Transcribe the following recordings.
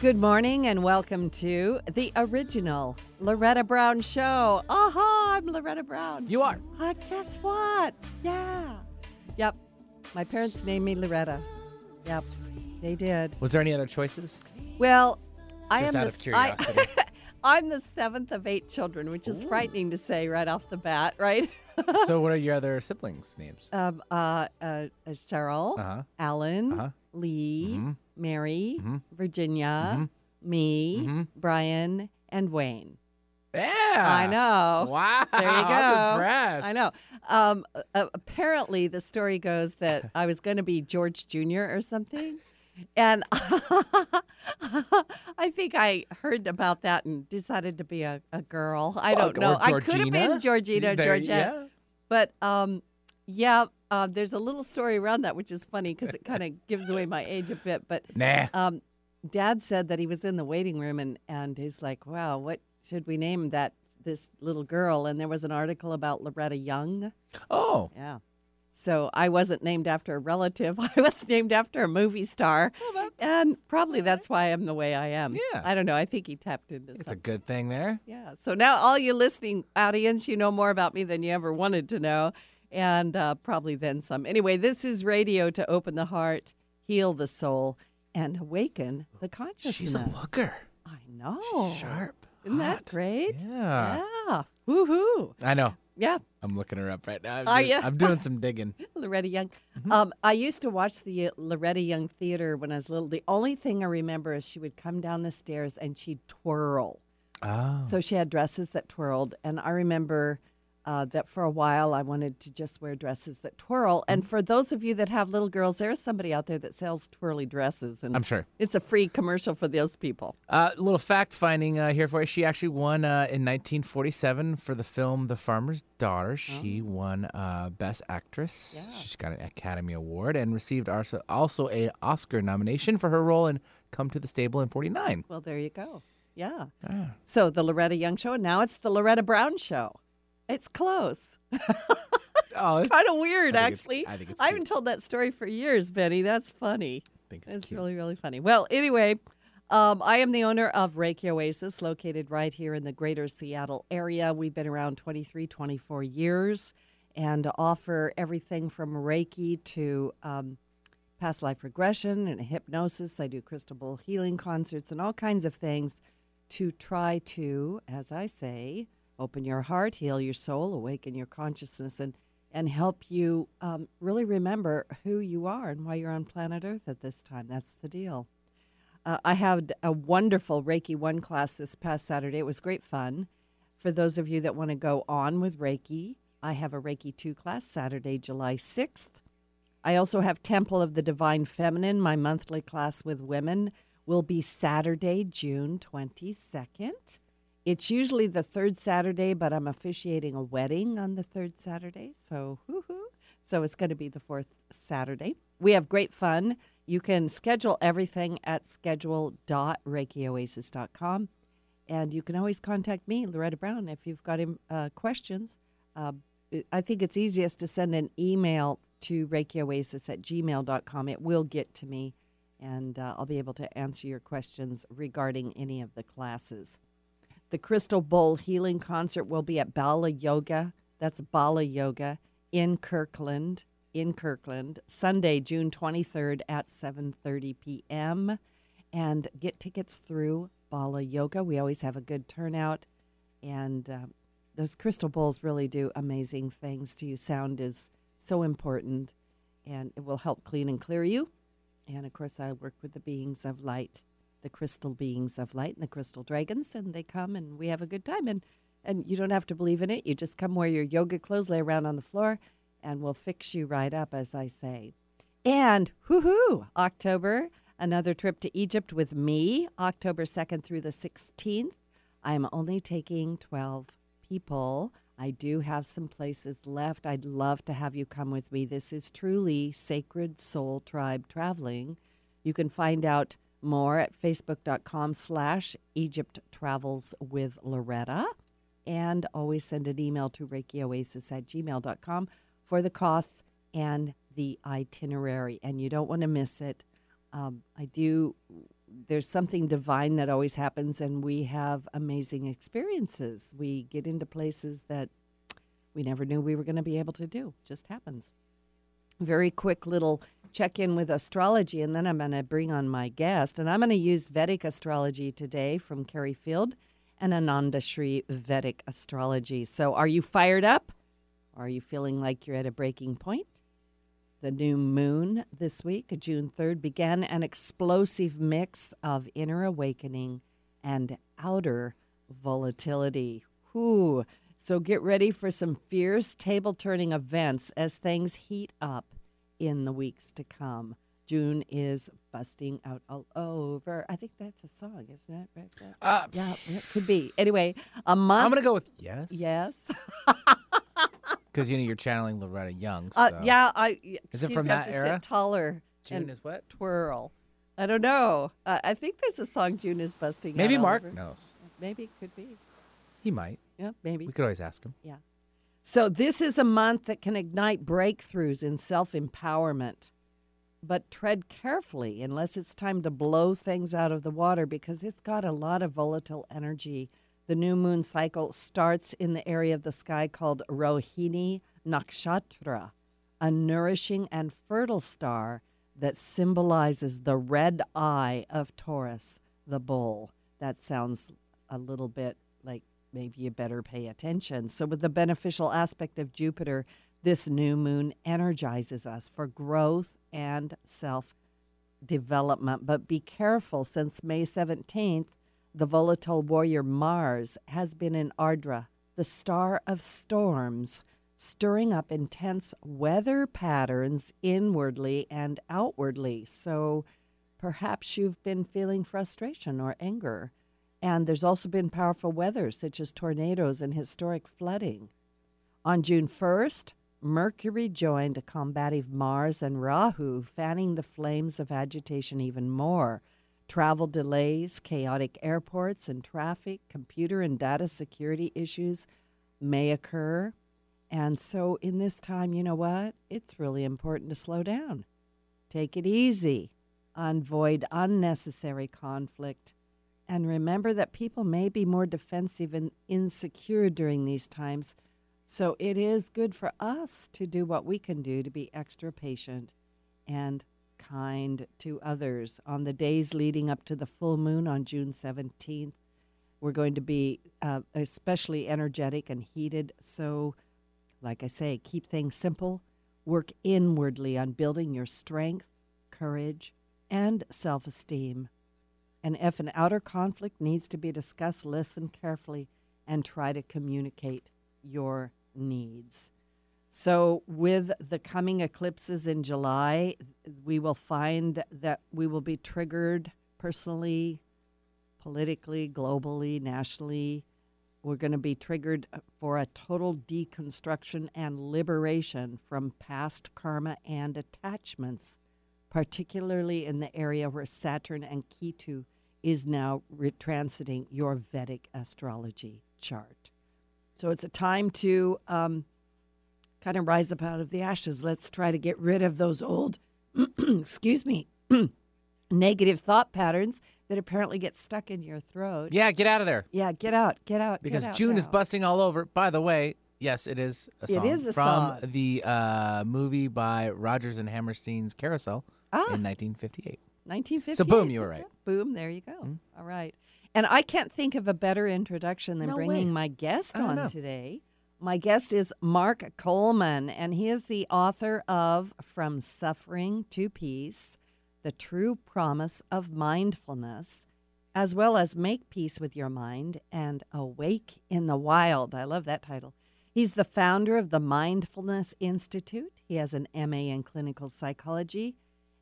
Good morning and welcome to the original Loretta Brown Show. Aha, I'm Loretta Brown. You are. Uh, guess what? Yeah. Yep. My parents named me Loretta. Yep. They did. Was there any other choices? Well, I Just am out the, of curiosity. I, am the seventh of eight children, which is frightening to say right off the bat, right? so, what are your other siblings' names? um, uh, uh, uh, Cheryl, Uh-huh. Alan, Uh-huh. Lee, Mhm. Mary, Mhm. Virginia, Mhm. me, Mhm. Brian, and Wayne. Yeah. I know. Wow. There you go. I'm impressed. I know. Um, uh, apparently, the story goes that I was going to be George Jr. or something. And I think I heard about that and decided to be a, a girl. I Well, don't know. I could have been Georgina. Georgette. yeah. But um, yeah, uh, there's a little story around that, which is funny because it kind of gives away my age a bit. But Nah. um, Dad said that he was in the waiting room and, and he's like, wow, what should we name that this little girl? And there was an article about Loretta Young. Oh. Yeah. So I wasn't named after a relative. I was named after a movie star. and probably that's why I'm the way I am. Yeah. I don't know. I think he tapped into It's a good thing there. Yeah. So now, all you listening audience, you know more about me than you ever wanted to know, and uh, probably then some. Anyway, this is radio to open the heart, heal the soul, and awaken the consciousness. She's a looker. I know. Sharp. Isn't that great? Yeah. Yeah. Woohoo. I know. Yeah. I'm looking her up right now. I'm Are doing, ya? I'm doing some digging. Loretta Young. Mm-hmm. Um, I used to watch the uh, Loretta Young Theater when I was little. The only thing I remember is she would come down the stairs and she'd twirl. Oh. So she had dresses that twirled, and I remember uh, that for a while I wanted to just wear dresses that twirl. And Mm-hmm. for those of you that have little girls, there's somebody out there that sells twirly dresses, and I'm sure. it's a free commercial for those people. A uh, little fact finding uh, here for you. She actually won uh, in 1947 for the film The Farmer's Daughter. She won uh, Best Actress. Yeah. She's got an Academy Award and received also, also a Oscar nomination for her role in Come to the Stable in 49. Well, there you go. Yeah. Ah. So the Loretta Young Show, and now it's the Loretta Brown Show. It's close. Oh, it's, Kind of weird, I actually. I think it's. I haven't told that story for years, Betty. That's funny. I think it's, It's really, really funny. Well, anyway, um, I am the owner of Reiki Oasis, located right here in the greater Seattle area. We've been around 23, 24 years and offer everything from Reiki to um, past life regression and hypnosis. I do crystal bowl healing concerts and all kinds of things to try to, as I say, open your heart, heal your soul, awaken your consciousness, and and help you um, really remember who you are and why you're on planet Earth at this time. That's the deal. Uh, I had a wonderful Reiki 1 class this past Saturday. It was great fun. For those of you that want to go on with Reiki, I have a Reiki 2 class Saturday, July 6th. I also have Temple of the Divine Feminine. My monthly class with women will be Saturday, June 22nd. It's usually the third Saturday, but I'm officiating a wedding on the third Saturday. So, woo-hoo. so it's going to be the fourth Saturday. We have great fun. You can schedule everything at schedule.reikioasis.com. And you can always contact me, Loretta Brown, if you've got uh, questions. Uh, I think it's easiest to send an email to reikioasis at gmail.com. It will get to me, and uh, I'll be able to answer your questions regarding any of the classes. The Crystal Bowl Healing Concert will be at Bala Yoga. That's Bala Yoga in Kirkland, in Kirkland, Sunday, June 23rd at 7:30 p.m. And get tickets through Bala Yoga. We always have a good turnout, and uh, those crystal bowls really do amazing things to you. Sound is so important, and it will help clean and clear you. And of course, I work with the beings of light the crystal beings of light and the crystal dragons, and they come and we have a good time. And and you don't have to believe in it. You just come wear your yoga clothes, lay around on the floor, and we'll fix you right up, as I say. And hoo-hoo, October, another trip to Egypt with me, October 2nd through the 16th. I'm only taking 12 people. I do have some places left. I'd love to have you come with me. This is truly Sacred Soul Tribe Traveling. You can find out more at facebook.com slash Egypt Travels with Loretta. And always send an email to reikioasis at gmail.com for the costs and the itinerary. And you don't want to miss it. Um, I do there's something divine that always happens, and we have amazing experiences. We get into places that we never knew we were going to be able to do. Just happens. Very quick little check in with astrology, and then I'm going to bring on my guest. And I'm going to use Vedic astrology today from Carrie Field and Ananda Shri Vedic astrology. So, are you fired up? Are you feeling like you're at a breaking point? The new moon this week, June 3rd, began an explosive mix of inner awakening and outer volatility. Whew. So get ready for some fierce table turning events as things heat up in the weeks to come. June is busting out all over. I think that's a song, isn't it? Right, right. Uh, Yeah, it could be. Anyway, a month. I'm gonna go with yes. Yes. Because you know you're channeling Loretta Young. So. Uh, yeah, I. Is it from me, I have that to era? Sit taller. June and is what? twirl. I don't know. Uh, I think there's a song June is busting. out Maybe all Mark over. knows. Maybe it could be. He might. Yeah, maybe. We could always ask him. Yeah. So this is a month that can ignite breakthroughs in self empowerment. But tread carefully unless it's time to blow things out of the water because it's got a lot of volatile energy. The new moon cycle starts in the area of the sky called Rohini Nakshatra, a nourishing and fertile star that symbolizes the red eye of Taurus, the bull. That sounds a little bit like maybe you better pay attention. So, with the beneficial aspect of Jupiter, this new moon energizes us for growth and self development. But be careful, since May 17th, the volatile warrior Mars has been in Ardra, the star of storms, stirring up intense weather patterns inwardly and outwardly. So perhaps you've been feeling frustration or anger. And there's also been powerful weather, such as tornadoes and historic flooding. On June 1st, Mercury joined a combative Mars and Rahu, fanning the flames of agitation even more. Travel delays, chaotic airports and traffic, computer and data security issues may occur. And so, in this time, you know what? It's really important to slow down. Take it easy, avoid unnecessary conflict, and remember that people may be more defensive and insecure during these times. So it is good for us to do what we can do to be extra patient and kind to others. On the days leading up to the full moon on June 17th, we're going to be uh, especially energetic and heated. So, like I say, keep things simple. Work inwardly on building your strength, courage, and self esteem. And if an outer conflict needs to be discussed, listen carefully and try to communicate your needs. So, with the coming eclipses in July, we will find that we will be triggered personally, politically, globally, nationally. We're going to be triggered for a total deconstruction and liberation from past karma and attachments, particularly in the area where Saturn and Ketu is now retransiting your Vedic astrology chart. So it's a time to um, kind of rise up out of the ashes. Let's try to get rid of those old, excuse me, negative thought patterns that apparently get stuck in your throat. Yeah, get out of there. Yeah, get out, get out. get Because out June is busting all over. By the way, yes, it is a song is a from song. the uh, movie by Rodgers and Hammerstein's Carousel Ah. in 1958. 1950. So boom, you were right. Boom, there you go. Mm-hmm. All right. And I can't think of a better introduction than No bringing way. my guest on know. today. My guest is Mark Coleman, and he is the author of From Suffering to Peace The True Promise of Mindfulness, as well as Make Peace with Your Mind and Awake in the Wild. I love that title. He's the founder of the Mindfulness Institute. He has an MA in clinical psychology.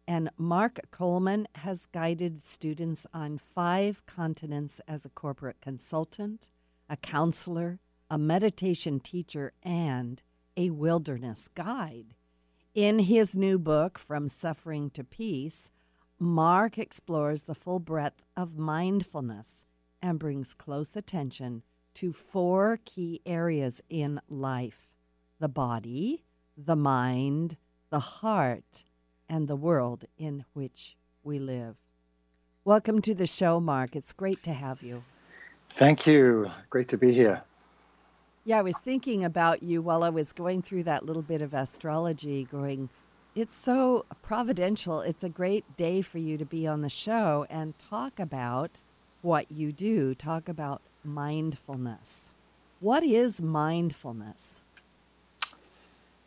And Mark Coleman has guided students on five continents as a corporate consultant, a counselor, a meditation teacher, and a wilderness guide. In his new book, From Suffering to Peace, Mark explores the full breadth of mindfulness and brings close attention to four key areas in life the body, the mind, the heart, and the world in which we live. Welcome to the show, Mark. It's great to have you. Thank you. Great to be here. Yeah, I was thinking about you while I was going through that little bit of astrology, going, it's so providential. It's a great day for you to be on the show and talk about what you do, talk about mindfulness. What is mindfulness?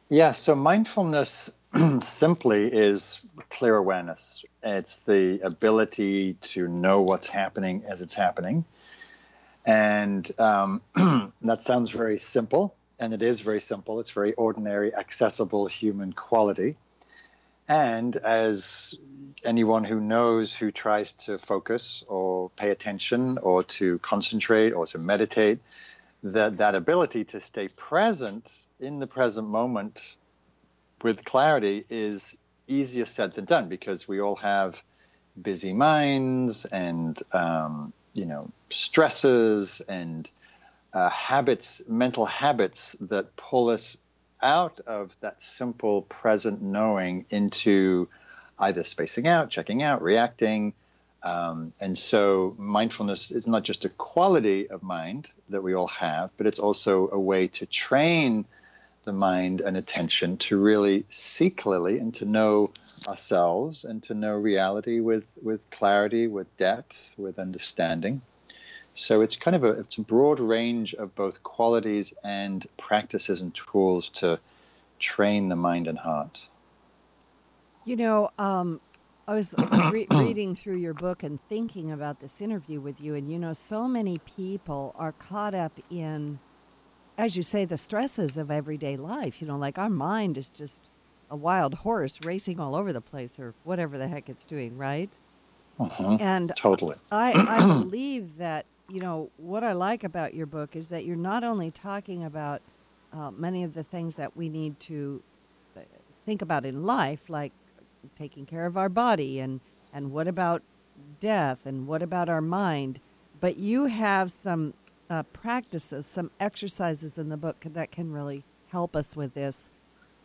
Yeah, so mindfulness simply is clear awareness. It's the ability to know what's happening as it's happening. And um, that sounds very simple, and it is very simple. It's very ordinary, accessible human quality. And as anyone who knows who tries to focus or pay attention or to concentrate or to meditate, that that ability to stay present in the present moment with clarity is easier said than done because we all have busy minds and um, you know stresses and uh, habits, mental habits that pull us out of that simple present knowing into either spacing out, checking out, reacting. Um, and so mindfulness is not just a quality of mind that we all have, but it's also a way to train the mind and attention to really see clearly and to know ourselves and to know reality with, with clarity, with depth, with understanding. So it's kind of a it's a broad range of both qualities and practices and tools to train the mind and heart. You know, um, I was re- reading through your book and thinking about this interview with you, and you know, so many people are caught up in, as you say, the stresses of everyday life. You know, like our mind is just a wild horse racing all over the place, or whatever the heck it's doing, right? Uh-huh. And totally. I, I believe that, you know, what I like about your book is that you're not only talking about uh, many of the things that we need to uh, think about in life, like taking care of our body and, and what about death and what about our mind, but you have some uh, practices, some exercises in the book that can really help us with this.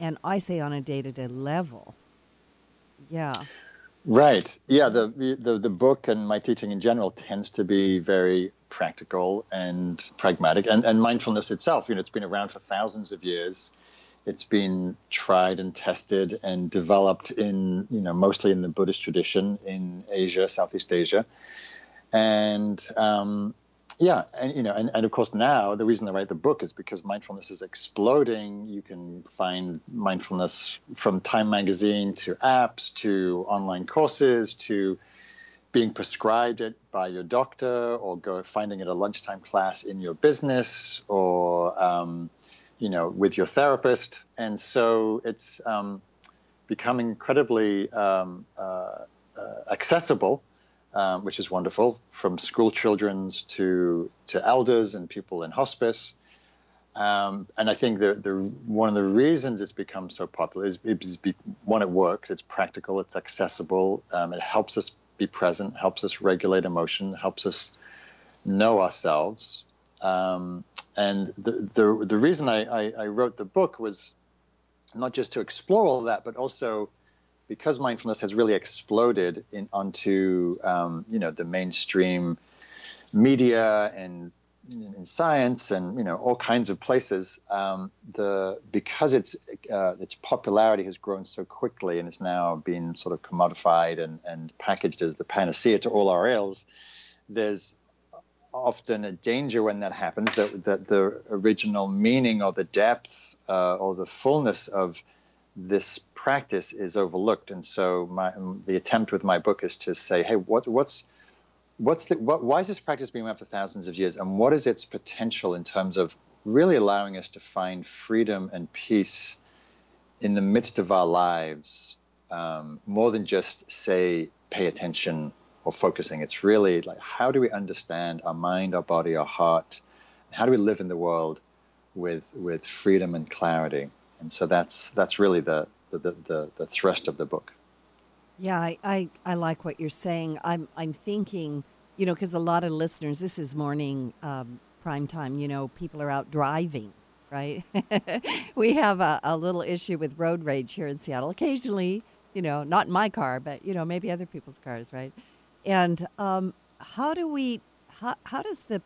And I say on a day to day level. Yeah. Right. Yeah. The, the the book and my teaching in general tends to be very practical and pragmatic, and and mindfulness itself. You know, it's been around for thousands of years. It's been tried and tested and developed in you know mostly in the Buddhist tradition in Asia, Southeast Asia, and um, yeah, and you know, and, and of course now the reason I write the book is because mindfulness is exploding. You can find mindfulness from Time magazine to apps to online courses to being prescribed it by your doctor or go finding it a lunchtime class in your business or um, you know with your therapist. And so it's um, becoming incredibly um, uh, uh, accessible um, which is wonderful, from school children's to to elders and people in hospice. Um, and I think the, the one of the reasons it's become so popular is, is be, one, it works, it's practical, it's accessible, um, it helps us be present, helps us regulate emotion, helps us know ourselves. Um, and the, the, the reason I, I, I wrote the book was not just to explore all that, but also because mindfulness has really exploded in, onto um, you know the mainstream media and in science and you know all kinds of places um, the because its uh, its popularity has grown so quickly and it's now been sort of commodified and, and packaged as the panacea to all our ills there's often a danger when that happens that, that the original meaning or the depth uh, or the fullness of this practice is overlooked. And so my, the attempt with my book is to say, hey, what, what's what's the, what, why is this practice being around for thousands of years, and what is its potential in terms of really allowing us to find freedom and peace in the midst of our lives, um, more than just say pay attention or focusing. It's really like how do we understand our mind, our body, our heart, and how do we live in the world with with freedom and clarity and so that's that's really the the, the, the thrust of the book. Yeah, I, I, I like what you're saying. I'm I'm thinking, you know, because a lot of listeners, this is morning um, prime time. You know, people are out driving, right? we have a, a little issue with road rage here in Seattle. Occasionally, you know, not in my car, but you know, maybe other people's cars, right? And um, how do we? How, how does the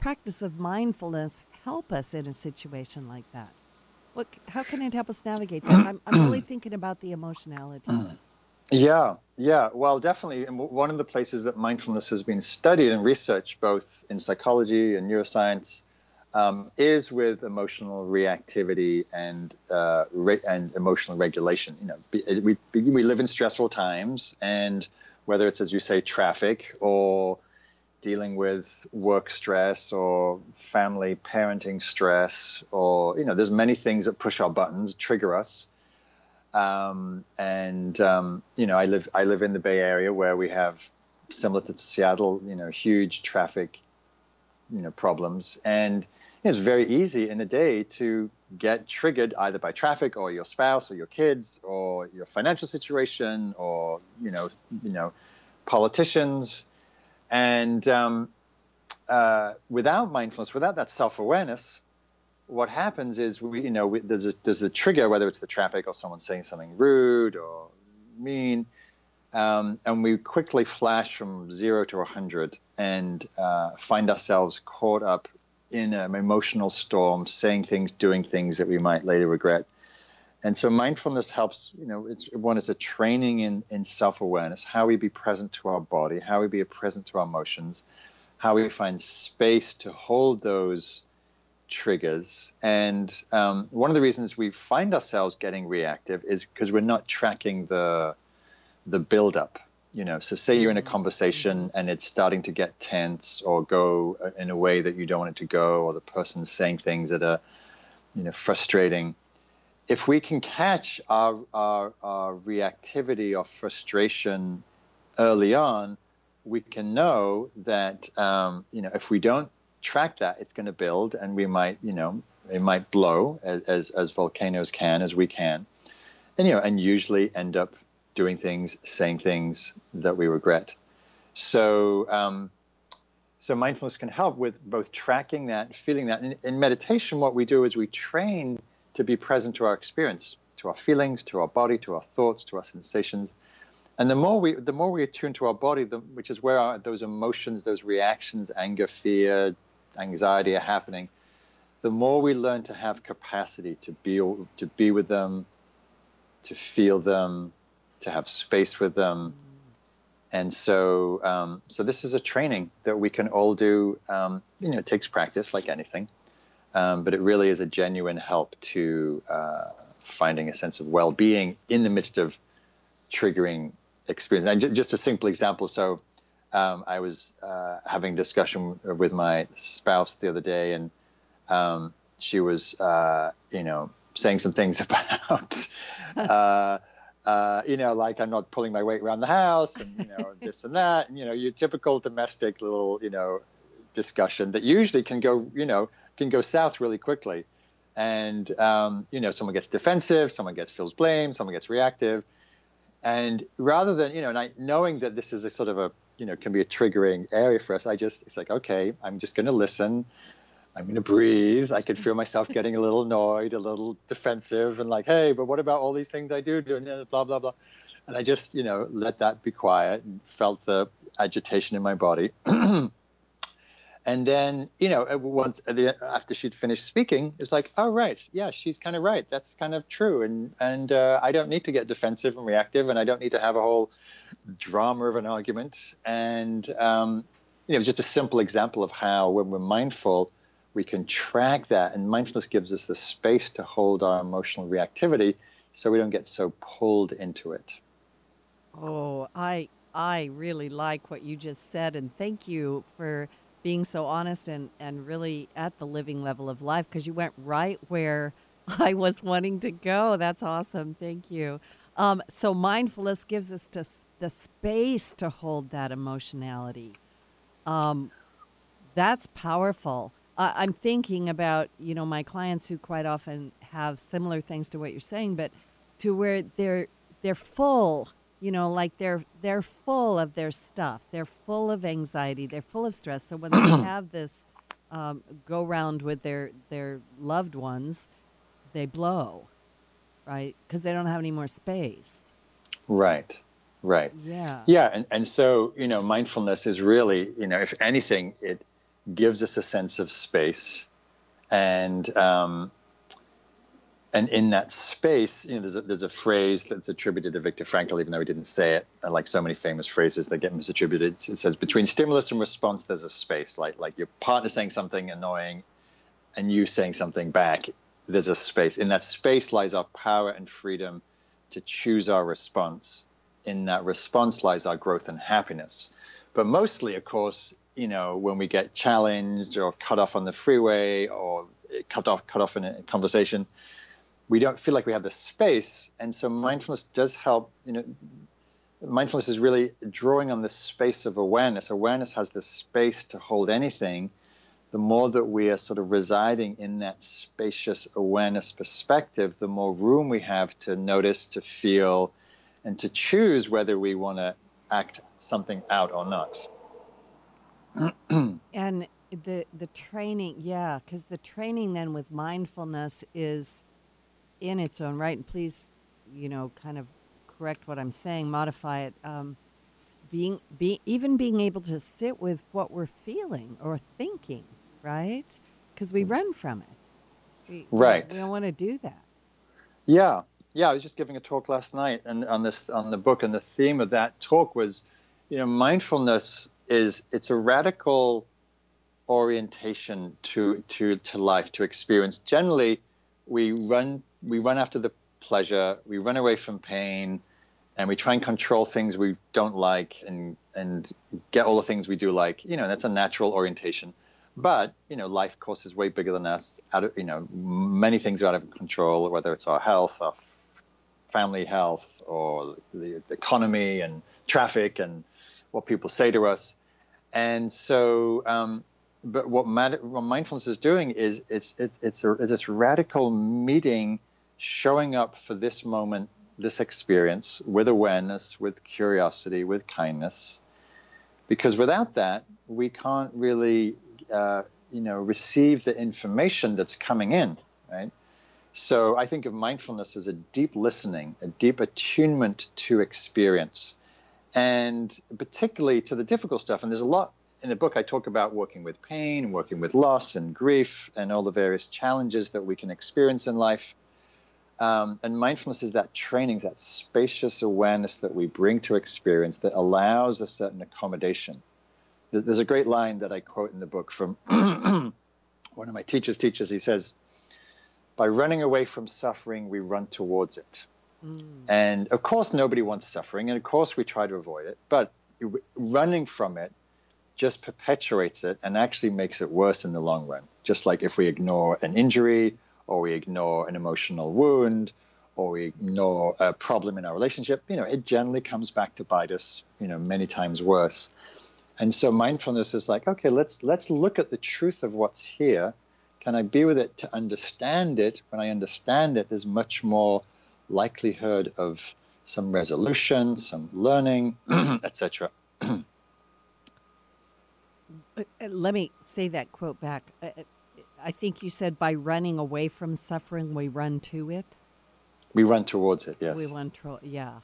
practice of mindfulness help us in a situation like that? What? How can it help us navigate that? I'm, I'm really thinking about the emotionality. Yeah, yeah. Well, definitely. And one of the places that mindfulness has been studied and researched, both in psychology and neuroscience, um, is with emotional reactivity and uh, re- and emotional regulation. You know, we we live in stressful times, and whether it's as you say traffic or dealing with work stress or family parenting stress or you know there's many things that push our buttons trigger us. Um, and um, you know, I live I live in the Bay Area where we have similar to Seattle, you know, huge traffic, you know, problems, and it's very easy in a day to get triggered either by traffic or your spouse or your kids or your financial situation or you know, you know, politicians, and um, uh, without mindfulness, without that self awareness, what happens is we, you know, we, there's a there's a trigger, whether it's the traffic or someone saying something rude or mean, um, and we quickly flash from zero to a hundred and uh, find ourselves caught up in an emotional storm, saying things, doing things that we might later regret. And so mindfulness helps, you know, it's one is a training in, in self-awareness, how we be present to our body, how we be present to our emotions, how we find space to hold those triggers. And um, one of the reasons we find ourselves getting reactive is because we're not tracking the the buildup. You know, so say you're in a mm-hmm. conversation and it's starting to get tense or go uh, in a way that you don't want it to go, or the person's saying things that are, you know, frustrating. If we can catch our, our, our reactivity or frustration early on, we can know that um, you know if we don't track that, it's going to build, and we might, you know, it might blow as, as, as volcanoes can, as we can, and you know, and usually end up doing things, saying things that we regret. So, um, so mindfulness can help with both tracking that, feeling that. In, in meditation, what we do is we train to be present to our experience, to our feelings, to our body, to our thoughts, to our sensations. And the more we, the more we attune to our body, the, which is where our, those emotions, those reactions, anger, fear, anxiety are happening, the more we learn to have capacity to be to be with them, to feel them, to have space with them. And so, um, so this is a training that we can all do. Um, you know, it takes practice, like anything, um, but it really is a genuine help to uh, finding a sense of well-being in the midst of triggering experience. And just a simple example. So, um, I was uh, having a discussion with my spouse the other day, and um, she was, uh, you know, saying some things about, uh, you know, like I'm not pulling my weight around the house, and you know, this and that, and you know, your typical domestic little, you know, discussion that usually can go, you know, can go south really quickly, and um, you know, someone gets defensive, someone gets feels blame, someone gets reactive. And rather than, you know, and I, knowing that this is a sort of a you know can be a triggering area for us i just it's like okay i'm just going to listen i'm going to breathe. I could feel myself getting a little annoyed a little defensive and like hey but what about all these things i do blah blah blah. And i just you know let that be quiet and felt the agitation in my body. And then you know once after she'd finished speaking it's like oh right. Yeah she's kind of right. That's kind of true. And and uh, i don't need to get defensive and reactive and i don't need to have a whole drama of an argument. And um, you know just a simple example of how when we're mindful we can track that and mindfulness gives us the space to hold our emotional reactivity so we don't get so pulled into it oh i i really like what you just said and thank you for being so honest and, and really at the living level of life because you went right where I was wanting to go. That's awesome. Thank you. Um, so mindfulness gives us to, the space to hold that emotionality. Um, that's powerful. Uh, I'm thinking about you know my clients who quite often have similar things to what you're saying, but to where they're they're full you know like they're they're full of their stuff. They're full of anxiety. They're full of stress. So when they have this um, go round with their their loved ones they blow right? Because they don't have any more space. Right. Right. Yeah. Yeah, and, and so, you know, mindfulness is really, you know, if anything, it gives us a sense of space. And um, and in that space, you know, there's a, there's a phrase that's attributed to Viktor Frankl, even though he didn't say it. Like so many famous phrases that get misattributed, it says between stimulus and response, there's a space. Like like your partner saying something annoying, and you saying something back. There's a space. In that space lies our power and freedom to choose our response in that response lies our growth and happiness. But mostly, of course, you know, when we get challenged or cut off on the freeway or cut off cut off in a conversation, we don't feel like we have the space. And so mindfulness does help, you know, mindfulness is really drawing on the space of awareness. Awareness has the space to hold anything. The more that we are sort of residing in that spacious awareness perspective, the more room we have to notice, to feel, and to choose whether we want to act something out or not. and the the training, yeah, because the training then with mindfulness is in its own right. And please, you know, kind of correct what I'm saying, modify it. Um, being be even being able to sit with what we're feeling or thinking, right? Because we run from it. We, right. We don't want to do that. Yeah, yeah, I was just giving a talk last night and on this on the book, and the theme of that talk was, you know, mindfulness is it's a radical orientation to to to life, to experience. Generally, we run we run after the pleasure, we run away from pain, and we try and control things we don't like and and get all the things we do like. You know, that's a natural orientation. But you know, life, course, is way bigger than us. Out of you know, many things are out of control. Whether it's our health, our family health or the, the economy and traffic and what people say to us. And so, um, but what, what, mindfulness is doing is it's, it's, it's, a, it's this radical meeting, showing up for this moment, this experience with awareness, with curiosity, with kindness. Because without that, we can't really, uh, you know, receive the information that's coming in, right? So I think of mindfulness as a deep listening, a deep attunement to experience, and particularly to the difficult stuff. And there's a lot in the book I talk about working with pain, working with loss and grief, and all the various challenges that we can experience in life. Um, and mindfulness is that training, that spacious awareness that we bring to experience that allows a certain accommodation. There's a great line that I quote in the book from one of my teachers' teachers. He says, by running away from suffering, we run towards it. Mm. And of course, nobody wants suffering, and of course, we try to avoid it. But running from it just perpetuates it and actually makes it worse in the long run. Just like if we ignore an injury, or we ignore an emotional wound, or we ignore a problem in our relationship, you know, it generally comes back to bite us, you know, many times worse. And so mindfulness is like, okay, let's let's look at the truth of what's here can I be with it to understand it? When I understand it, there's much more likelihood of some resolution, some learning, etc. Uh, let me say that quote back. Uh, uh, I think you said by running away from suffering, we run to it. We run towards it, yes. We run to yeah.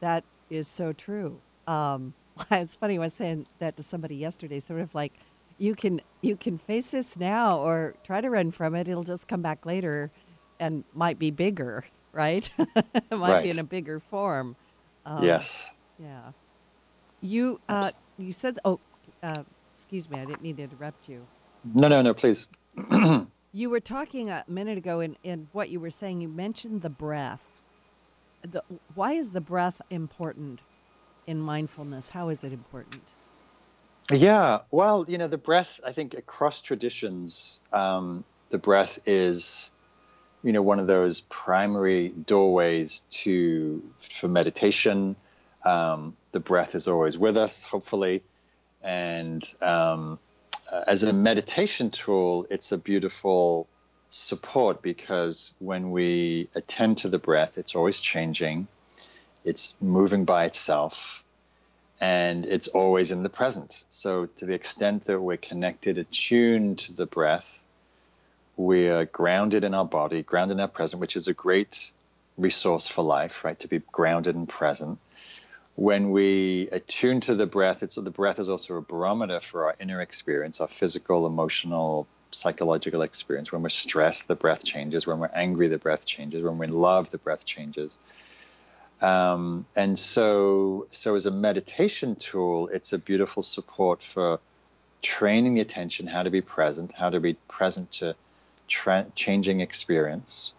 That is so true. Um, it's funny, I was saying that to somebody yesterday, sort of like, you can you can face this now or try to run from it. It'll just come back later, and might be bigger, right? it might right. be in a bigger form. Um, yes. Yeah. You uh, you said oh, uh, excuse me, I didn't mean to interrupt you. No, no, no, please. you were talking a minute ago in, in what you were saying. You mentioned the breath. The, why is the breath important in mindfulness? How is it important? Yeah, well, you know, the breath, I think across traditions, um, the breath is, you know, one of those primary doorways to for meditation. Um, the breath is always with us, hopefully. And um, uh, as a meditation tool, it's a beautiful support because when we attend to the breath, it's always changing, it's moving by itself and it's always in the present. So, to the extent that we're connected, attuned to the breath, we're grounded in our body, grounded in our present, which is a great resource for life, right? To be grounded and present. when we attune to the breath, it's the breath is also a barometer for our inner experience, our physical, emotional, psychological experience. When we're stressed, the breath changes. When we're angry, the breath changes. When we're in love, the breath changes. Um, and so, so as a meditation tool, it's a beautiful support for training the attention, how to be present, how to be present to tra- changing experience.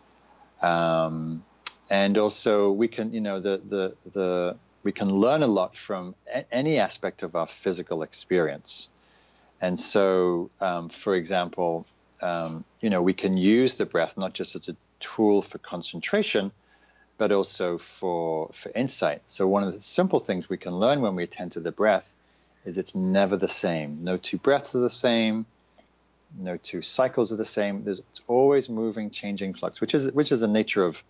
Um, and also, we can, you know, the the the we can learn a lot from a- any aspect of our physical experience. And so, um, for example, um, you know, we can use the breath not just as a tool for concentration, but also for for insight. So one of the simple things we can learn when we attend to the breath is it's never the same. No two breaths are the same. No two cycles are the same. There's it's always moving, changing flux, which is which is the nature of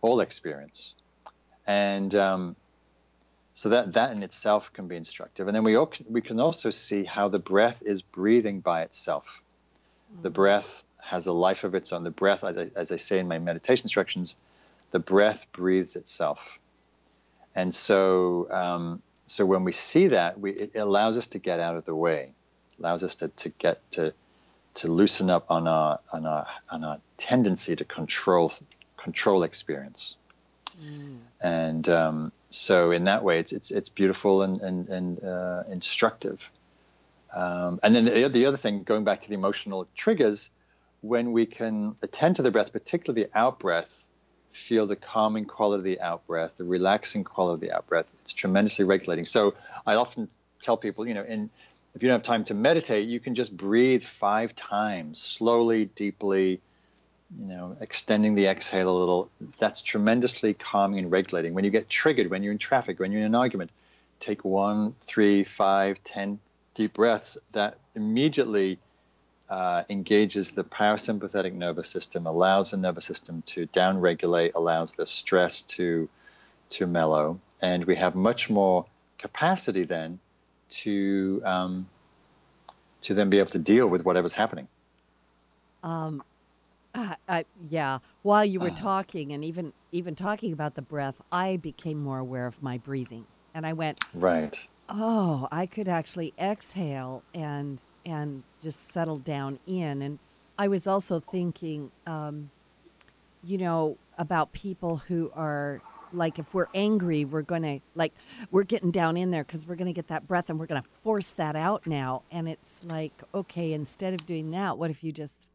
all experience. And um, so that that in itself can be instructive. And then we all, we can also see how the breath is breathing by itself. Mm-hmm. The breath has a life of its own. The breath, as I, as I say in my meditation instructions, the breath breathes itself. And so, um, so when we see that, we, it allows us to get out of the way, allows us to, to get to to loosen up on our on our on our tendency to control control experience. Mm. And um, so, in that way, it's it's, it's beautiful and and, and uh, instructive. Um, and then the, the other thing, going back to the emotional triggers, when we can attend to the breath, particularly the out breath, feel the calming quality of the out breath, the relaxing quality of the out breath. It's tremendously regulating. So I often tell people, you know, in if you don't have time to meditate, you can just breathe five times, slowly, deeply, you know, extending the exhale a little. That's tremendously calming and regulating. When you get triggered, when you're in traffic, when you're in an argument, take one, three, five, ten deep breaths. That immediately uh, engages the parasympathetic nervous system, allows the nervous system to downregulate, allows the stress to to mellow, and we have much more capacity then to um, to then be able to deal with whatever's happening. Um, uh, uh, yeah. While you were uh, talking, and even even talking about the breath, I became more aware of my breathing, and I went right. Oh, I could actually exhale and and just settle down in. And I was also thinking, um, you know, about people who are like if we're angry we're going to like we're getting down in there because we're going to get that breath and we're going to force that out now and it's like okay instead of doing that what if you just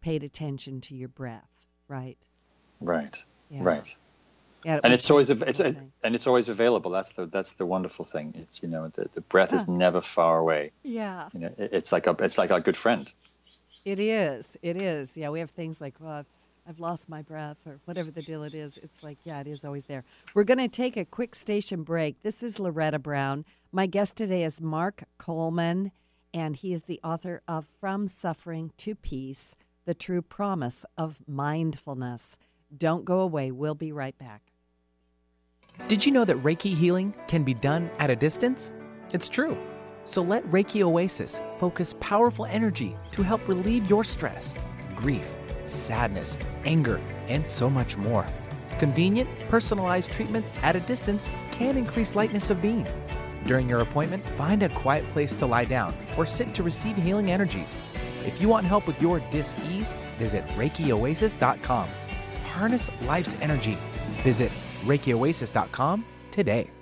paid attention to your breath right right yeah. right yeah, and it's always it's, it's and it's always available. That's the that's the wonderful thing. It's you know the, the breath is never far away. Yeah, you know it, it's like a it's like a good friend. It is. It is. Yeah, we have things like well, I've lost my breath or whatever the deal it is. It's like, yeah, it is always there. We're going to take a quick station break. This is Loretta Brown. My guest today is Mark Coleman, and he is the author of From Suffering to Peace The True Promise of Mindfulness. Don't go away. We'll be right back. Did you know that Reiki healing can be done at a distance? It's true. So let Reiki Oasis focus powerful energy to help relieve your stress, grief, sadness, anger, and so much more. Convenient, personalized treatments at a distance can increase lightness of being. During your appointment, find a quiet place to lie down or sit to receive healing energies. If you want help with your dis-ease, visit ReikiOasis.com. Harness life's energy. Visit ReikiOasis.com today.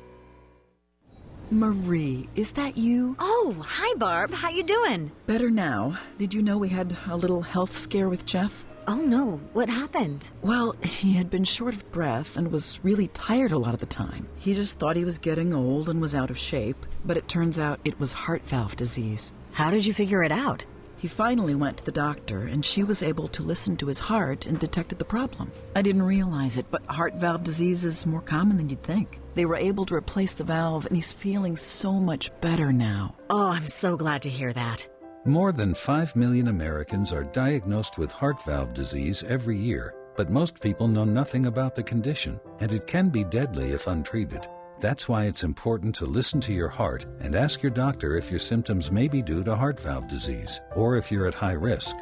Marie, is that you? Oh, hi Barb. How you doing? Better now. Did you know we had a little health scare with Jeff? Oh no, what happened? Well, he had been short of breath and was really tired a lot of the time. He just thought he was getting old and was out of shape, but it turns out it was heart valve disease. How did you figure it out? He finally went to the doctor, and she was able to listen to his heart and detected the problem. I didn't realize it, but heart valve disease is more common than you'd think. They were able to replace the valve, and he's feeling so much better now. Oh, I'm so glad to hear that. More than 5 million Americans are diagnosed with heart valve disease every year, but most people know nothing about the condition, and it can be deadly if untreated. That's why it's important to listen to your heart and ask your doctor if your symptoms may be due to heart valve disease or if you're at high risk.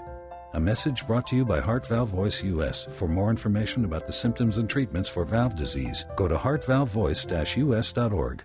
A message brought to you by Heart Valve Voice US. For more information about the symptoms and treatments for valve disease, go to heartvalvevoice-us.org.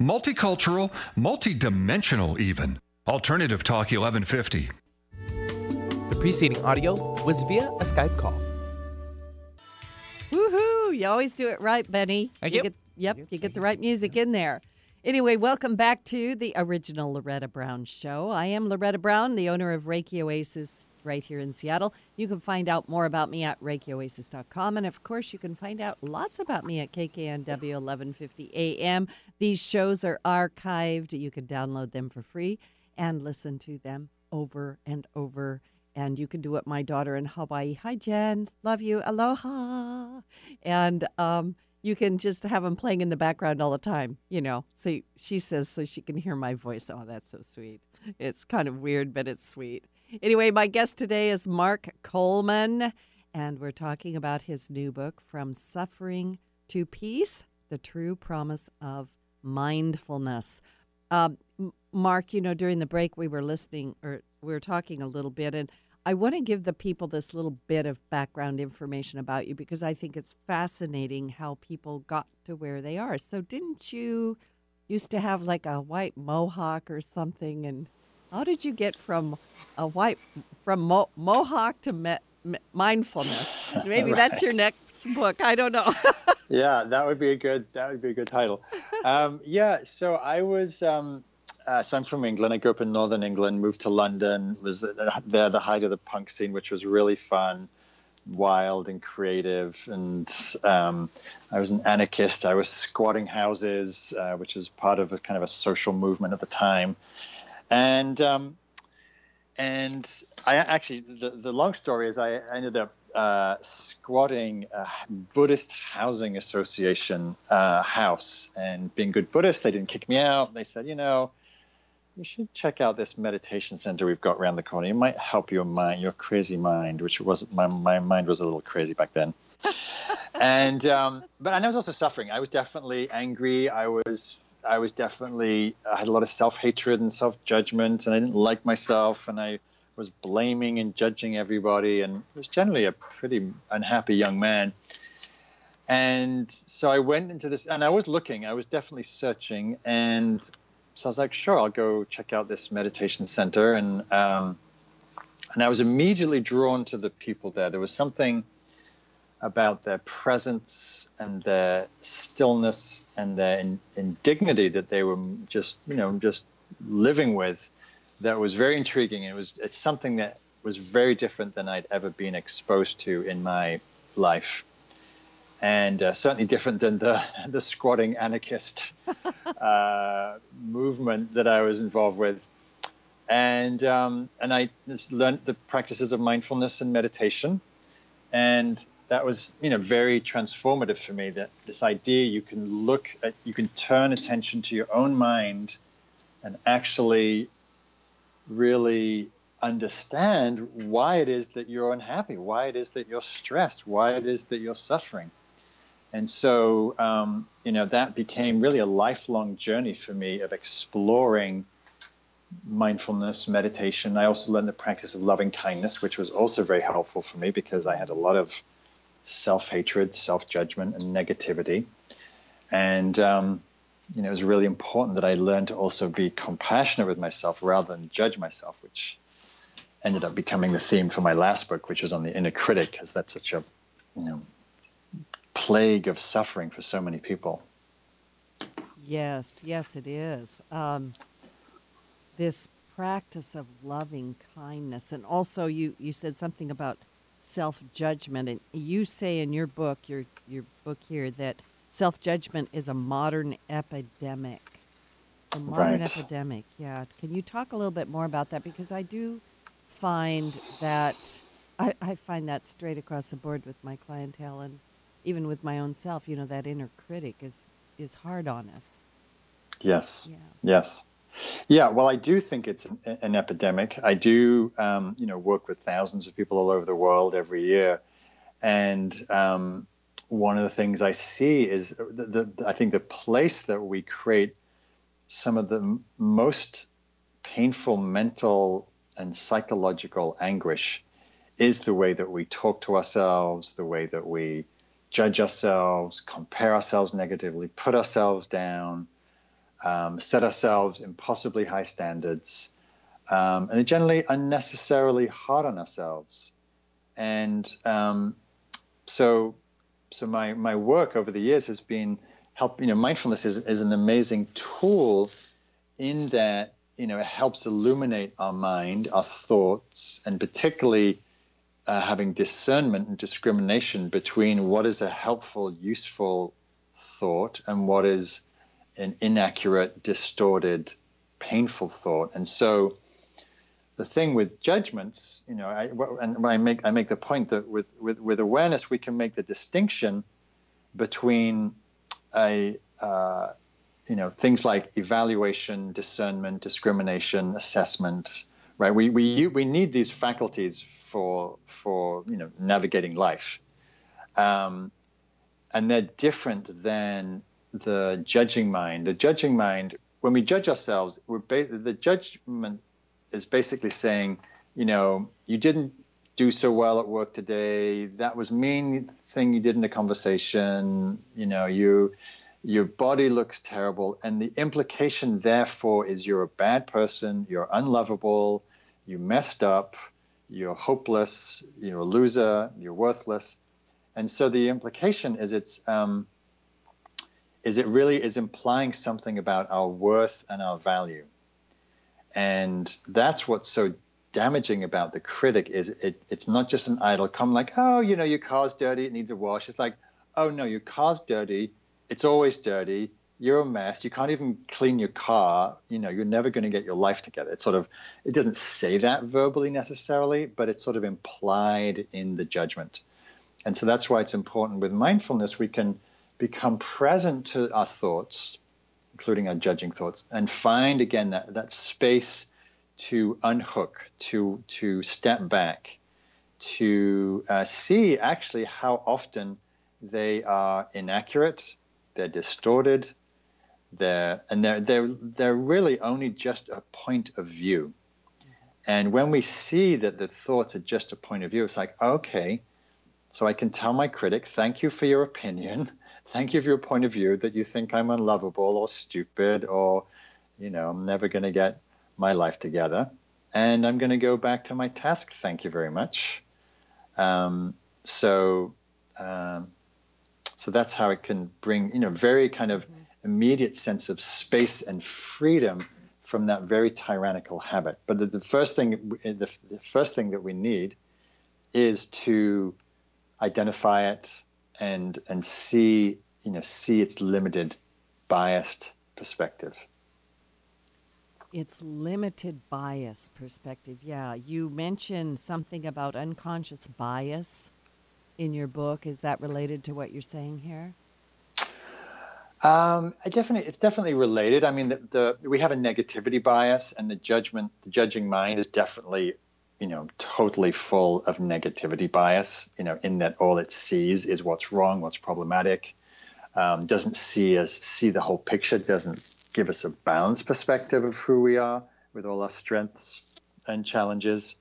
Multicultural, multidimensional, even. Alternative Talk 1150. The preceding audio was via a Skype call. Woohoo! You always do it right, Benny. Thank you you. Get, yep, you get the right music in there. Anyway, welcome back to the original Loretta Brown Show. I am Loretta Brown, the owner of Reiki Oasis right here in Seattle. You can find out more about me at ReikiOasis.com. And of course, you can find out lots about me at KKNW 1150 AM. These shows are archived. You can download them for free and listen to them over and over. And you can do it, my daughter in Hawaii. Hi, Jen. Love you. Aloha. And um, you can just have them playing in the background all the time, you know. So she says so she can hear my voice. Oh, that's so sweet. It's kind of weird, but it's sweet. Anyway, my guest today is Mark Coleman, and we're talking about his new book, From Suffering to Peace The True Promise of Mindfulness. Um, Mark, you know, during the break, we were listening or we were talking a little bit, and I want to give the people this little bit of background information about you because I think it's fascinating how people got to where they are. So, didn't you used to have like a white mohawk or something? And how did you get from a white from mo- mohawk to me- mindfulness? Maybe that's your next book. I don't know. yeah, that would be a good that would be a good title. Um, yeah, so I was um, uh, so I'm from England. I grew up in northern England. Moved to London. Was there the height of the punk scene, which was really fun, wild and creative. And um, I was an anarchist. I was squatting houses, uh, which was part of a kind of a social movement at the time. And um, and I actually the, the long story is I ended up uh, squatting a Buddhist Housing Association uh, house and being good Buddhist, they didn't kick me out. They said, you know, you should check out this meditation center we've got around the corner. It might help your mind, your crazy mind, which was my my mind was a little crazy back then. and um, but I was also suffering. I was definitely angry. I was I was definitely I had a lot of self hatred and self judgment, and I didn't like myself, and I was blaming and judging everybody, and was generally a pretty unhappy young man. And so I went into this, and I was looking, I was definitely searching, and so I was like, sure, I'll go check out this meditation center, and um, and I was immediately drawn to the people there. There was something about their presence and their stillness and their in, indignity that they were just, you know, just living with that was very intriguing. It was it's something that was very different than I'd ever been exposed to in my life, and uh, certainly different than the the squatting anarchist uh, movement that I was involved with. And um, and I just learned the practices of mindfulness and meditation, and that was you know very transformative for me. That this idea you can look at, you can turn attention to your own mind, and actually really understand why it is that you're unhappy, why it is that you're stressed, why it is that you're suffering. And so, um, you know, that became really a lifelong journey for me of exploring mindfulness, meditation. I also learned the practice of loving kindness, which was also very helpful for me because I had a lot of self hatred, self judgment, and negativity. And, um, you know, it was really important that I learned to also be compassionate with myself rather than judge myself, which ended up becoming the theme for my last book, which was on the inner critic, because that's such a, you know, plague of suffering for so many people. Yes, yes, it is. Um, this practice of loving kindness, and also you you said something about self judgment, and you say in your book, your your book here, that self judgment is a modern epidemic. It's a modern Right. epidemic. Yeah. Can you talk a little bit more about that? Because I do find that I, I find that straight across the board with my clientele and even with my own self. You know, that inner critic is is hard on us. Yes. Yeah. Yes. Yeah, well, I do think it's an, an epidemic. I do, um, you know, work with thousands of people all over the world every year, and um, one of the things I see is the, the, I think the place that we create some of the most painful mental and psychological anguish is the way that we talk to ourselves, the way that we judge ourselves, compare ourselves negatively, put ourselves down, um, set ourselves impossibly high standards, um, and generally unnecessarily hard on ourselves. And um, so, so my my work over the years has been help. You know, mindfulness is is an amazing tool in that you know it helps illuminate our mind, our thoughts, and particularly uh, having discernment and discrimination between what is a helpful, useful thought and what is an inaccurate, distorted, painful thought. And so the thing with judgments, you know, I, and I make I make the point that with, with, with awareness we can make the distinction between a uh, you know things like evaluation, discernment, discrimination, assessment, right? We we we need these faculties for for you know navigating life, um, and they're different than the judging mind. The judging mind, when we judge ourselves, we're ba- the judgment is basically saying, you know, you didn't do so well at work today. That was mean thing you did in the conversation. You know, you your body looks terrible, and the implication therefore is you're a bad person, you're unlovable, you messed up, you're hopeless, you're a loser, you're worthless. And so the implication is it's um, is it really is implying something about our worth and our value. And that's what's so damaging about the critic is it, it's not just an idle comment like, oh, you know, your car's dirty, it needs a wash. It's like, oh no, your car's dirty, it's always dirty, you're a mess, you can't even clean your car, you know, you're never going to get your life together. It's sort of it doesn't say that verbally necessarily, but it's sort of implied in the judgment. And so that's why it's important with mindfulness we can become present to our thoughts, including our judging thoughts, and find again that, that space to unhook, to to step back, to uh, see actually how often they are inaccurate, they're distorted, they're and they're they're they're really only just a point of view. And when we see that the thoughts are just a point of view, it's like, okay, so I can tell my critic, thank you for your opinion thank you for your point of view that you think I'm unlovable or stupid or, you know, I'm never going to get my life together. And I'm going to go back to my task. Thank you very much. Um, so, um, so that's how it can bring, you know, very kind of immediate sense of space and freedom from that very tyrannical habit. But the, the first thing, the, the first thing that we need is to identify it, and and see you know see its limited biased perspective. It's limited bias perspective yeah. You mentioned something about unconscious bias in your book. Is that related to what you're saying here? Um, I definitely, it's definitely related. I mean, the, the, we have a negativity bias, and the judgment, the judging mind is definitely you know, totally full of negativity bias, you know, in that all it sees is what's wrong, what's problematic, um, doesn't see us see the whole picture, doesn't give us a balanced perspective of who we are with all our strengths and challenges.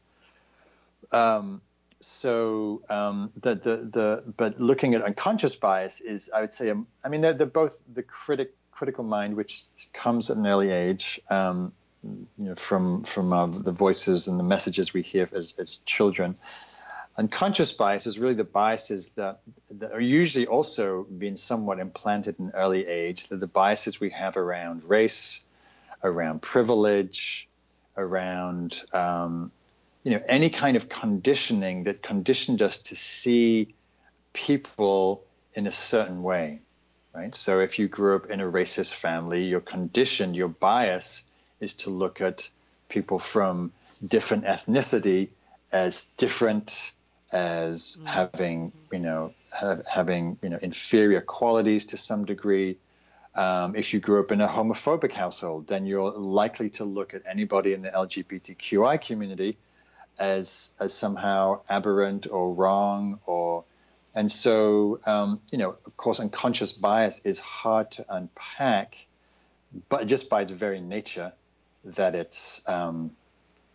Um, so um, the, the the but looking at unconscious bias is I would say um, I mean they're, they're both the critic critical mind which comes at an early age um, you know, from from uh, the voices and the messages we hear as, as children. Unconscious bias is really the biases that, that are usually also being somewhat implanted in early age. That the biases we have around race, around privilege, around um, you know any kind of conditioning that conditioned us to see people in a certain way right so if you grew up in a racist family your condition your bias is to look at people from different ethnicity as different as mm-hmm. having you know ha- having you know inferior qualities to some degree Um, if you grew up in a homophobic household, then you're likely to look at anybody in the LGBTQI community as as somehow aberrant or wrong or and so um, you know of course unconscious bias is hard to unpack but just by its very nature that it's um,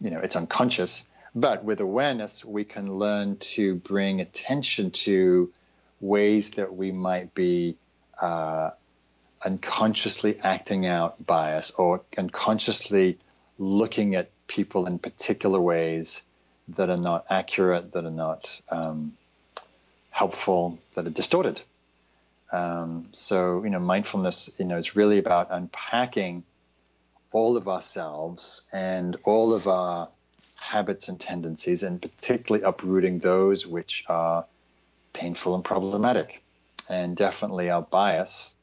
you know it's unconscious but with awareness we can learn to bring attention to ways that we might be uh, unconsciously acting out bias or unconsciously looking at people in particular ways that are not accurate, that are not um, helpful, that are distorted. Um, so, you know, mindfulness, you know, is really about unpacking all of ourselves and all of our habits and tendencies, and particularly uprooting those which are painful and problematic. And definitely our bias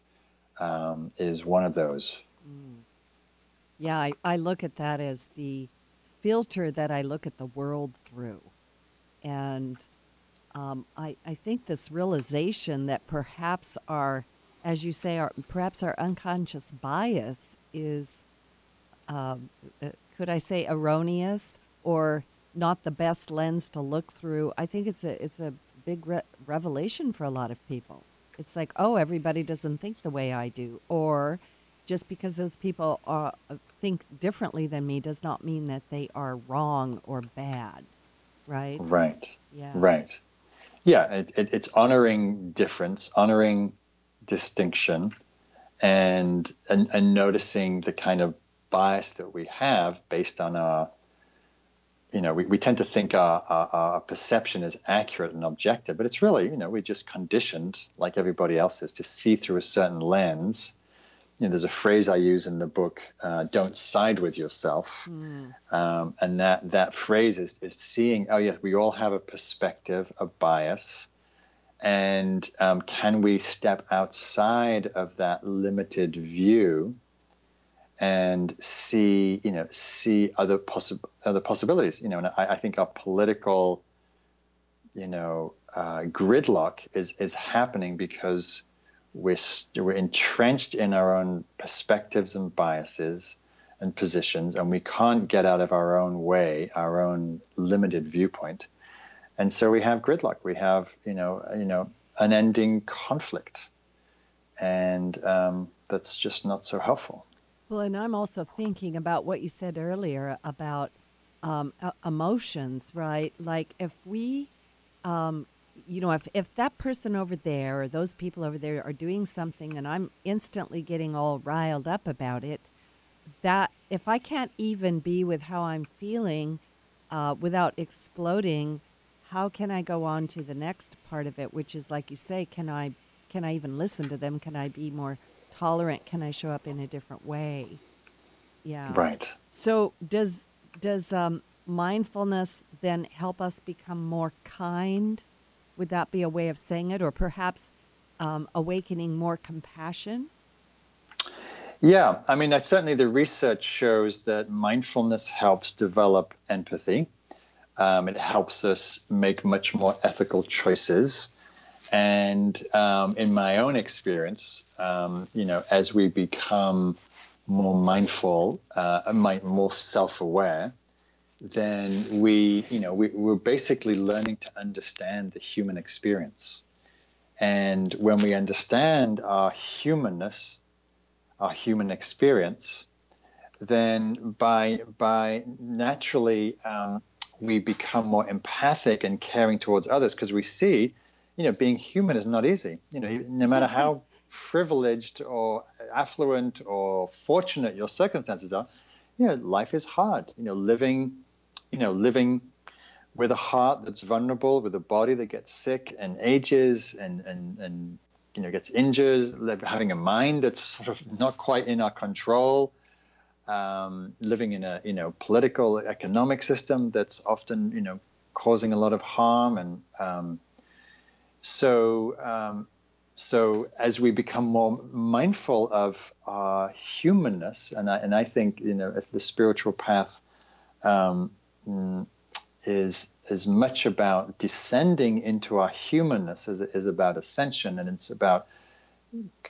um, is one of those. Mm. Yeah, I, I look at that as the filter that I look at the world through. And um, I, I think this realization that perhaps our, as you say, our, perhaps our unconscious bias is, um, uh, could I say, erroneous or not the best lens to look through. I think it's a it's a big re- revelation for a lot of people. It's like, oh, everybody doesn't think the way I do, or just because those people are, uh, think differently than me does not mean that they are wrong or bad, right? Right. Yeah. Right. Yeah. It, it, it's honoring difference, honoring distinction, and, and and noticing the kind of bias that we have based on our you know, we, we tend to think our, our, our, perception is accurate and objective, but it's really, you know, we're just conditioned, like everybody else is, to see through a certain lens you know, there's a phrase I use in the book, uh, "Don't side with yourself," mm. um, and that that phrase is is seeing. Oh yes, we all have a perspective, a bias, and um, can we step outside of that limited view and see, you know, see other possible other possibilities? You know, and I, I think our political, you know, uh, gridlock is is happening because we're, we're entrenched in our own perspectives and biases and positions, and we can't get out of our own way, our own limited viewpoint. And so we have gridlock. We have, you know, you know, unending conflict, and um, that's just not so helpful. Well, and I'm also thinking about what you said earlier about um, emotions, right? Like if we um, you know, if, if that person over there or those people over there are doing something and I'm instantly getting all riled up about it, that if I can't even be with how I'm feeling uh, without exploding, how can I go on to the next part of it, which is like you say, can I can I even listen to them? Can I be more tolerant? Can I show up in a different way? Yeah. Right. So does does um, mindfulness then help us become more kind would that be a way of saying it, or perhaps um, awakening more compassion? Yeah, I mean, certainly the research shows that mindfulness helps develop empathy. Um, it helps us make much more ethical choices. And um, in my own experience, um, you know, as we become more mindful, uh, more self-aware, then we, you know, we, we're basically learning to understand the human experience. And when we understand our humanness, our human experience, then by by naturally um, we become more empathic and caring towards others because we see, you know, being human is not easy. You know, no matter how privileged or affluent or fortunate your circumstances are, you know, life is hard. You know, living you know, living with a heart that's vulnerable, with a body that gets sick and ages and, and, and you know, gets injured, having a mind that's sort of not quite in our control, um, living in a, you know, political, economic system that's often, you know, causing a lot of harm. And um, so, um, so as we become more mindful of our humanness, and I, and I think, you know, the spiritual path um, mm, is as much about descending into our humanness as it is about ascension, and it's about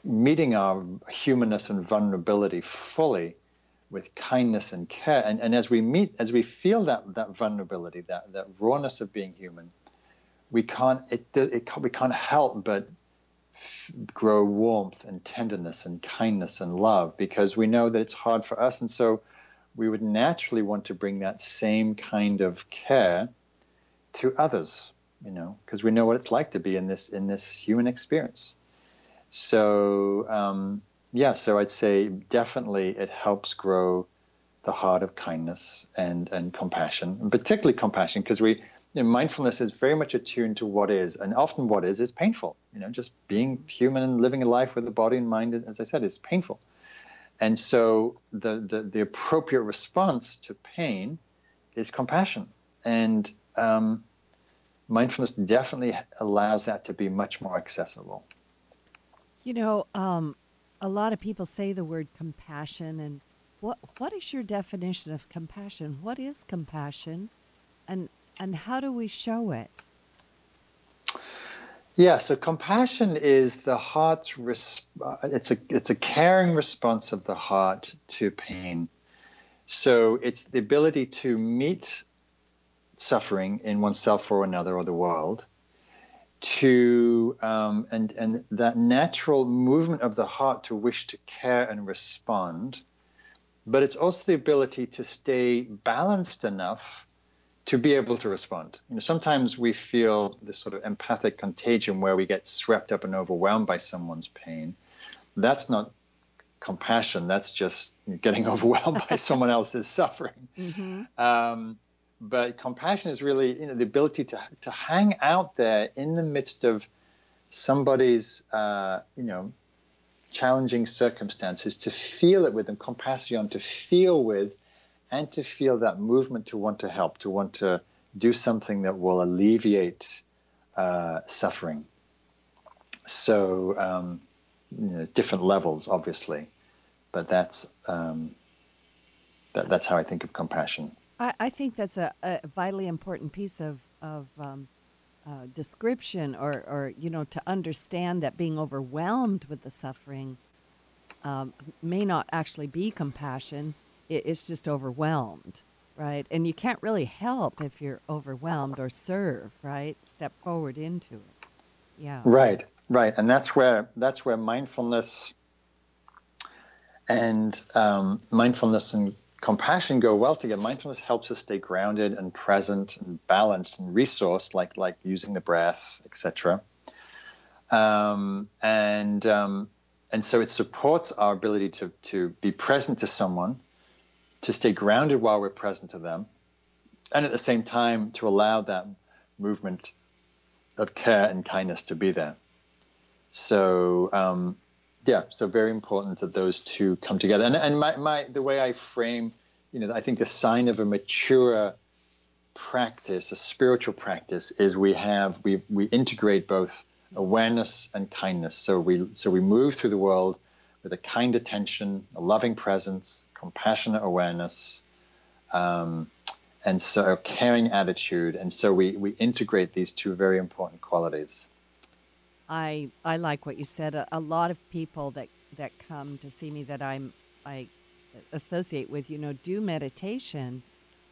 meeting our humanness and vulnerability fully with kindness and care. And, and as we meet, as we feel that, that vulnerability, that, that rawness of being human, we can't, it, it, we can't help but f- grow warmth and tenderness and kindness and love because we know that it's hard for us. And so we would naturally want to bring that same kind of care to others, you know, because we know what it's like to be in this, in this human experience. So, um, yeah, so I'd say definitely it helps grow the heart of kindness and, and compassion, and particularly compassion, because we you know, mindfulness is very much attuned to what is, and often what is is painful. You know, just being human and living a life with a body and mind, as I said, is painful. And so the, the, the appropriate response to pain is compassion. And um, mindfulness definitely allows that to be much more accessible. You know, um, a lot of people say the word compassion and what what is your definition of compassion? What is compassion and and how do we show it? Yeah, so compassion is the heart's uh, it's a it's a caring response of the heart to pain. So it's the ability to meet suffering in oneself or another or the world to um, and and that natural movement of the heart to wish to care and respond, but it's also the ability to stay balanced enough to be able to respond. You know, sometimes we feel this sort of empathic contagion where we get swept up and overwhelmed by someone's pain. That's not compassion. That's just getting overwhelmed by someone else's suffering. Mm-hmm. Um, but compassion is really you know the ability to to hang out there in the midst of somebody's uh, you know challenging circumstances to feel it with them compassion to feel with and to feel that movement to want to help to want to do something that will alleviate uh, suffering so um, you know, different levels obviously but that's um, that, that's how I think of compassion I, I think that's a, a, vitally important piece of, of um, uh, description or, or, you know, to understand that being overwhelmed with the suffering um, may not actually be compassion. It, it's just overwhelmed, right? And you can't really help if you're overwhelmed or serve, right? Step forward into it. Yeah. Right, right. And that's where, that's where mindfulness and um, mindfulness and compassion go well together. Mindfulness helps us stay grounded and present and balanced and resourced, like like using the breath, etc. Um, and um, and so it supports our ability to to be present to someone, to stay grounded while we're present to them, and at the same time to allow that movement of care and kindness to be there. So um, yeah, so very important that those two come together. And and my, my the way I frame, you know, I think the sign of a mature practice, a spiritual practice, is we have we we integrate both awareness and kindness. So we so we move through the world with a kind attention, a loving presence, compassionate awareness, um, and so a caring attitude. And so we we integrate these two very important qualities. I I like what you said. A, a, lot of people that that come to see me that I'm I associate with, you know, do meditation,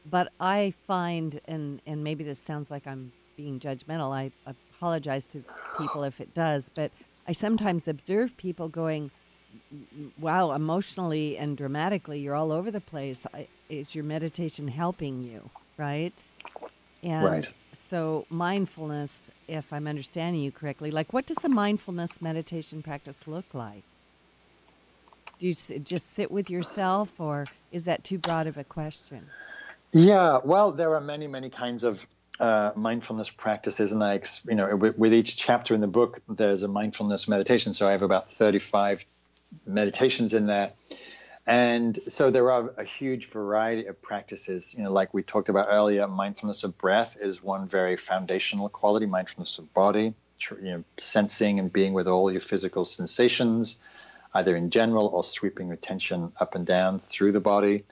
but I find and and maybe this sounds like I'm being judgmental. I apologize to people if it does, but I sometimes observe people going, "Wow, emotionally and dramatically, you're all over the place. I, is your meditation helping you?" Right? And right so mindfulness, if I'm understanding you correctly, like what does a mindfulness meditation practice look like? Do you just sit with yourself, or is that too broad of a question? Yeah, well, there are many, many kinds of uh, mindfulness practices, and I, you know, with, with, each chapter in the book, there's a mindfulness meditation. So I have about 35 meditations in there, and so there are a huge variety of practices. You know, like we talked about earlier, mindfulness of breath is one very foundational quality. Mindfulness of body, you know, sensing and being with all your physical sensations, either in general or sweeping attention up and down through the body.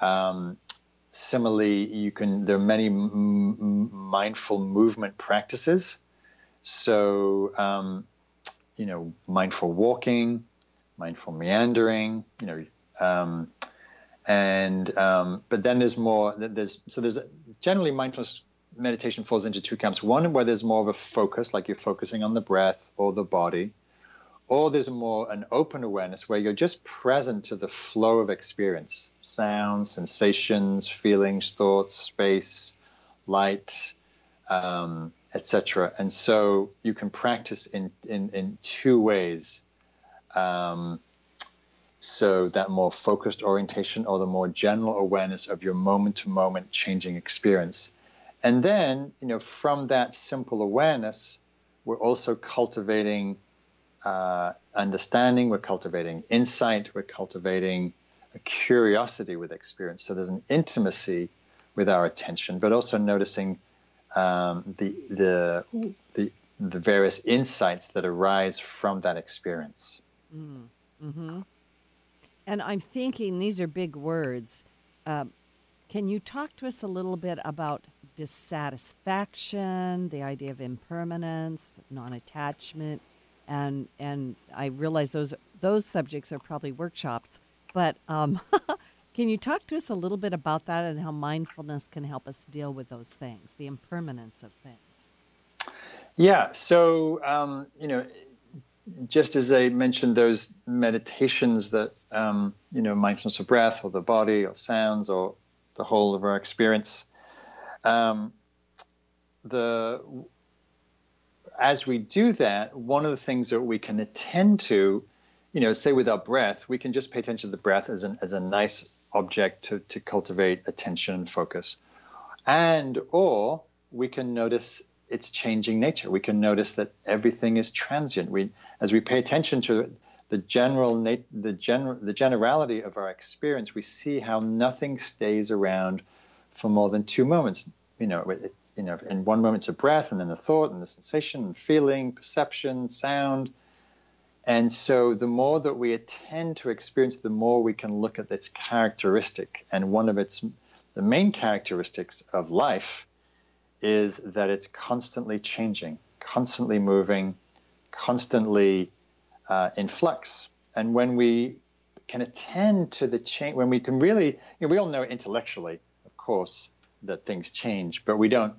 Um, similarly, you can. There are many m- mindful movement practices. So. Um, you know, mindful walking, mindful meandering, you know, um, and um, but then there's more. There's so there's generally mindfulness meditation falls into two camps. One where there's more of a focus, like you're focusing on the breath or the body, or there's more an open awareness where you're just present to the flow of experience, sounds, sensations, feelings, thoughts, space, light, um, etc. And so you can practice in in, in two ways. Um, so that more focused orientation or the more general awareness of your moment to moment changing experience. And then, you know, from that simple awareness, we're also cultivating uh, understanding, we're cultivating insight, we're cultivating a curiosity with experience. So there's an intimacy with our attention, but also noticing um, the, the, the, the various insights that arise from that experience. Mm. Mm-hmm. And I'm thinking these are big words. Uh, can you talk to us a little bit about dissatisfaction, the idea of impermanence, non-attachment, and and I realize those those subjects are probably workshops, but um, can you talk to us a little bit about that and how mindfulness can help us deal with those things, the impermanence of things? Yeah. So um, you know, just as I mentioned, those meditations that um, you know, mindfulness of breath, or the body, or sounds, or the whole of our experience. Um, the as we do that, one of the things that we can attend to, you know, say with our breath, we can just pay attention to the breath as an as a nice object to to cultivate attention and focus, and or we can notice its changing nature. We can notice that everything is transient. We, as we pay attention to the general, the general, the generality of our experience, we see how nothing stays around for more than two moments. You know, it's, you know, in one moment it's a breath, and then a thought, and the sensation, and feeling, perception, sound. And so, the more that we attend to experience, the more we can look at its characteristic. And one of its, the main characteristics of life is that it's constantly changing, constantly moving, constantly uh, in flux. And when we can attend to the change, when we can really, you know, we all know intellectually, of course, that things change, but we don't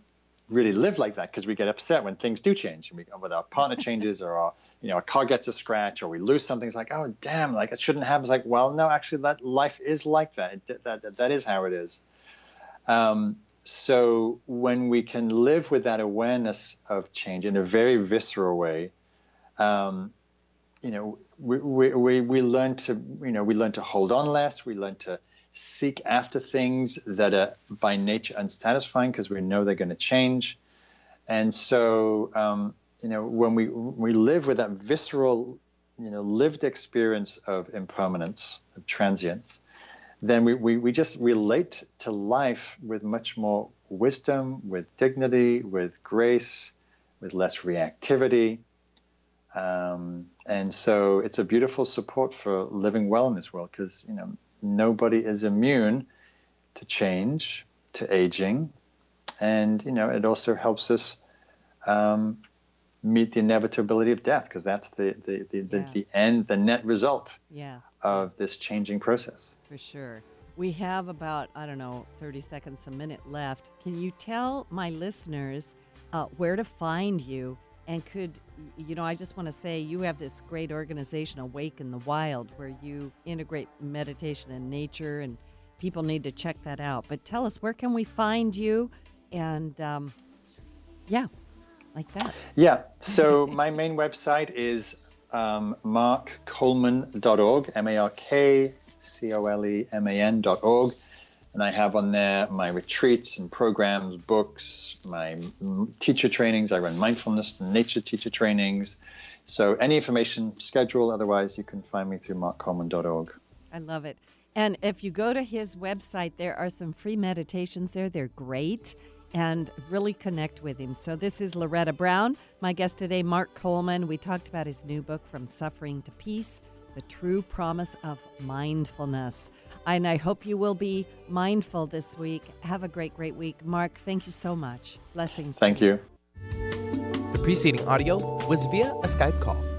really live like that because we get upset when things do change. And We, whether our partner changes or our, you know, our car gets a scratch or we lose something, it's like, oh, damn, like it shouldn't happen. It's like, well, no, actually, that life is like that. It, that, that, that is how it is. Um, so when we can live with that awareness of change in a very visceral way, um, you know, we, we, we learn to, you know, we learn to hold on less. We learn to seek after things that are by nature unsatisfying because we know they're going to change. And so, um, you know, when we we live with that visceral, you know, lived experience of impermanence, of transience, then we, we, we just relate to life with much more wisdom, with dignity, with grace, with less reactivity. Um, and so it's a beautiful support for living well in this world because, you know, nobody is immune to change, to aging. And, you know, it also helps us um, meet the inevitability of death because that's the, the, the, the, yeah. the end, the net result yeah. of this changing process. For sure. We have about, I don't know, 30 seconds, a minute left. Can you tell my listeners uh, where to find you? And could, you know, I just want to say you have this great organization, Awake in the Wild, where you integrate meditation and nature, and people need to check that out. But tell us, where can we find you? And um, yeah, like that. Yeah. So my main website is um, markcoleman.org, M A R K C O L E M A N.org. And I have on there my retreats and programs, books, my teacher trainings. I run mindfulness and nature teacher trainings. So any information, schedule, otherwise, you can find me through markcoleman.org. I love it. And if you go to his website, there are some free meditations there. They're great and really connect with him. So, this is Loretta Brown, my guest today, Mark Coleman. We talked about his new book, From Suffering to Peace The True Promise of Mindfulness. And I hope you will be mindful this week. Have a great, great week. Mark, thank you so much. Blessings. Thank you. The preceding audio was via a Skype call.